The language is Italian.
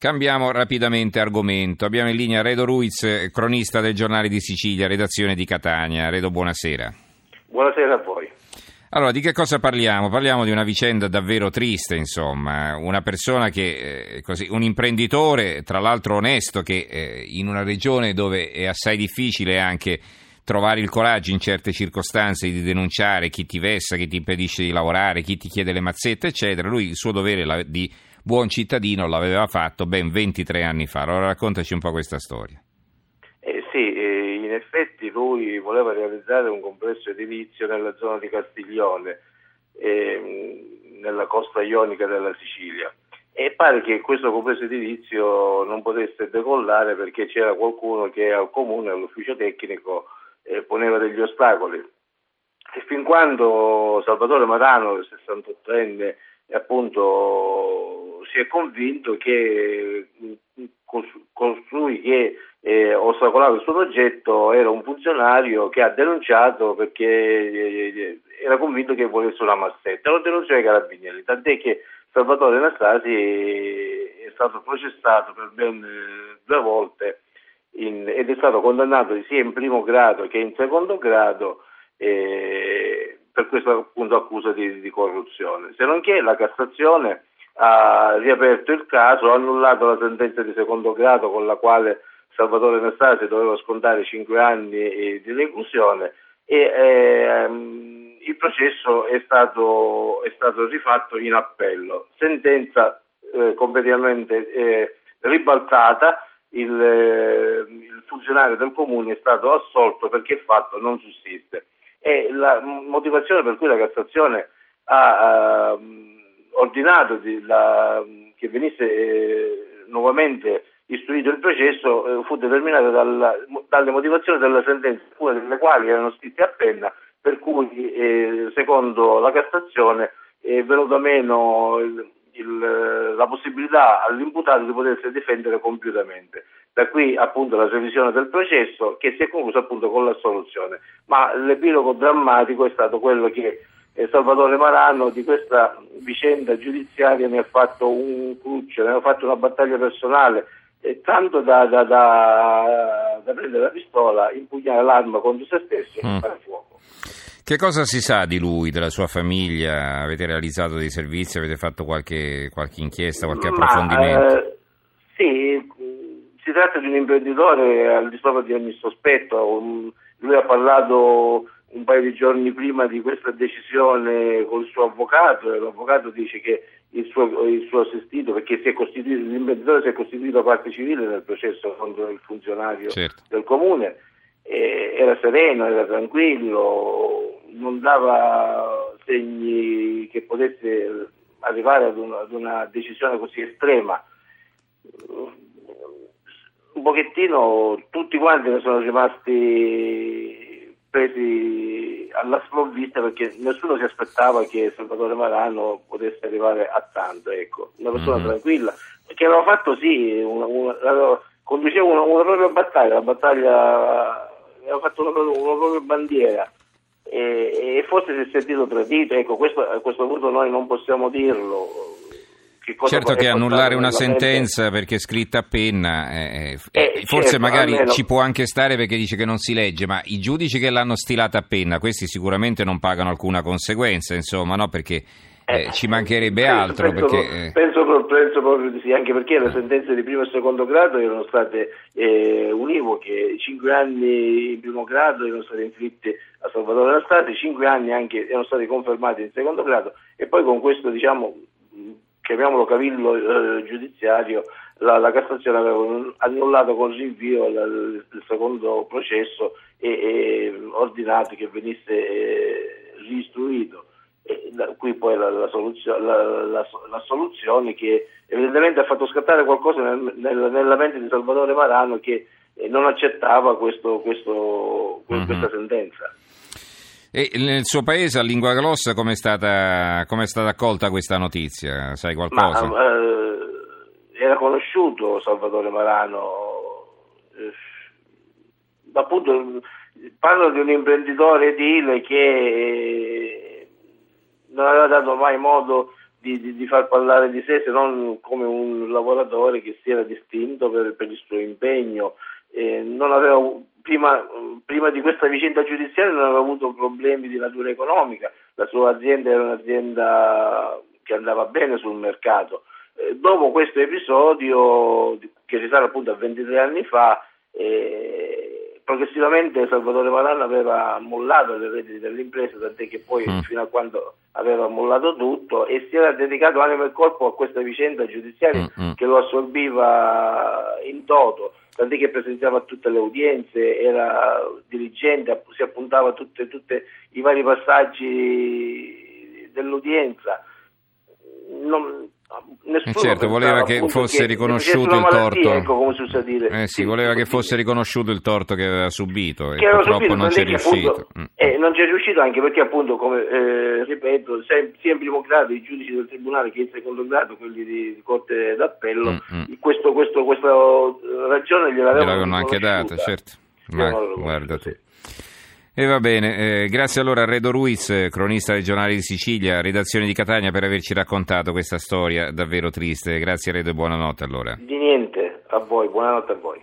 Cambiamo rapidamente argomento. Abbiamo in linea Redo Ruiz, cronista del giornale di Sicilia, redazione di Catania. Redo, buonasera. Buonasera a voi. Allora, di che cosa parliamo? Parliamo di una vicenda davvero triste, insomma, una persona che, eh, così, un imprenditore, tra l'altro onesto, che eh, in una regione dove è assai difficile anche trovare il coraggio in certe circostanze di denunciare chi ti vessa, chi ti impedisce di lavorare, chi ti chiede le mazzette, eccetera, lui il suo dovere di buon cittadino l'aveva fatto ben 23 anni fa. Allora raccontaci un po' questa storia. Eh sì, eh, in effetti lui voleva realizzare un complesso edilizio nella zona di Castiglione, eh, nella costa ionica della Sicilia. E pare che questo complesso edilizio non potesse decollare perché c'era qualcuno che al comune, all'ufficio tecnico, eh, poneva degli ostacoli. E fin quando Salvatore Marano, il 68enne, appunto si è convinto che costui che eh, ostacolava il suo progetto era un funzionario che ha denunciato perché eh, era convinto che volesse una massetta. Lo denunciò ai carabinieri, tant'è che Salvatore Anastasi è stato processato per ben eh, due volte in, ed è stato condannato sia in primo grado che in secondo grado eh, per questa appunto, accusa di, di corruzione. Se non che la Cassazione ha riaperto il caso, ha annullato la sentenza di secondo grado con la quale Salvatore Anastasi doveva scontare 5 anni di reclusione e ehm, il processo è stato, è stato, rifatto in appello. Sentenza eh, completamente eh, ribaltata, il, eh, il, funzionario del comune è stato assolto perché il fatto non sussiste. E la motivazione per cui la Cassazione ha... Uh, ordinato di, la, che venisse eh, nuovamente istruito il processo eh, fu determinato dalla, dalle motivazioni della sentenza, alcune delle quali erano scritte a penna, per cui eh, secondo la Cassazione è venuto meno il, il, la possibilità all'imputato di potersi difendere compiutamente. Da qui appunto la revisione del processo che si è conclusa appunto con l'assoluzione. Ma l'epilogo drammatico è stato quello che Salvatore Marano di questa vicenda giudiziaria ne ha fatto un cruccio, ne ha fatto una battaglia personale, tanto da, da, da, da, prendere la pistola, impugnare l'arma contro se stesso e mm. fare fuoco. Che cosa si sa di lui, della sua famiglia? Avete realizzato dei servizi, avete fatto qualche, qualche inchiesta, qualche approfondimento? eh, sì, si tratta di un imprenditore al di sopra di ogni sospetto, lui ha parlato un paio di giorni prima di questa decisione col suo avvocato e l'avvocato dice che il suo, il suo assistito, perché si è costituito, l'imprenditore si è costituito parte civile nel processo contro il funzionario certo. del comune, era sereno, era tranquillo, non dava segni che potesse arrivare ad una, ad una decisione così estrema. Un pochettino tutti quanti ne sono rimasti presi alla sprovvista perché nessuno si aspettava che Salvatore Marano potesse arrivare a tanto, ecco. una persona mm-hmm. tranquilla, che aveva fatto sì, una, una, conduceva una, una, propria battaglia, la battaglia aveva fatto una, una propria bandiera e, e, forse si è sentito tradito, ecco, questo, a questo punto noi non possiamo dirlo, certo che annullare una sentenza perché è scritta a penna, eh, eh, eh forse certo, magari almeno... ci può anche stare perché dice che non si legge, ma i giudici che l'hanno stilata a penna, questi sicuramente non pagano alcuna conseguenza, insomma, no? Perché eh, eh ci mancherebbe penso, altro. Penso, perché, eh... penso, penso, proprio di sì, anche perché le sentenze di primo e secondo grado erano state eh, univoche, cinque anni in primo grado erano state inflitte a Salvatore Anastasi, cinque anni anche erano stati confermati in secondo grado e poi con questo diciamo chiamiamolo cavillo eh, giudiziario, la, la, Cassazione aveva annullato con rinvio il, il secondo processo e, e, ordinato che venisse eh, riistruito. E da qui poi la, la, soluzio, la, soluzione che evidentemente ha fatto scattare qualcosa nel, nel, nella mente di Salvatore Marano che eh, non accettava questo, questo, mm-hmm. questa sentenza. E nel suo paese, a lingua glossa, come è stata, è stata accolta questa notizia? Sai qualcosa? Ma, eh, era conosciuto Salvatore Marano, eh, appunto parlo di un imprenditore edile che non aveva dato mai modo di, di, di, far parlare di sé se non come un lavoratore che si era distinto per, per il suo impegno. Eh, aveva, prima, prima, di questa vicenda giudiziaria non aveva avuto problemi di natura economica, la sua azienda era un'azienda che andava bene sul mercato. Eh, dopo questo episodio, che risale appunto a 23 anni fa, eh, progressivamente Salvatore Malanna aveva mollato le rediti dell'impresa, tant'è che poi mm. fino a quando aveva mollato tutto e si era dedicato anima e corpo a questa vicenda giudiziaria mm, mm. che lo assorbiva in toto, tant'è che presenziava a tutte le udienze, era dirigente, si appuntava a tutti i vari passaggi dell'udienza. Nessuno certo, voleva che fosse riconosciuto il torto. Ecco, eh, sì, voleva che fosse riconosciuto il torto che aveva subito e purtroppo subito, non c'è riuscito. Appunto, mm. eh, non c'è riuscito anche perché appunto, come eh, ripeto, sia in primo grado i giudici del tribunale che in secondo grado, quelli di, di corte d'appello, mm-hmm. questo, questo, questa ragione gliel'avevano, gliel'avevano anche data, certo. Ma, guarda tu. E va bene, eh, grazie allora a Redo Ruiz, cronista regionale di Sicilia, redazione di Catania, per averci raccontato questa storia davvero triste. Grazie Redo e buonanotte allora. Di niente, a voi, buonanotte a voi.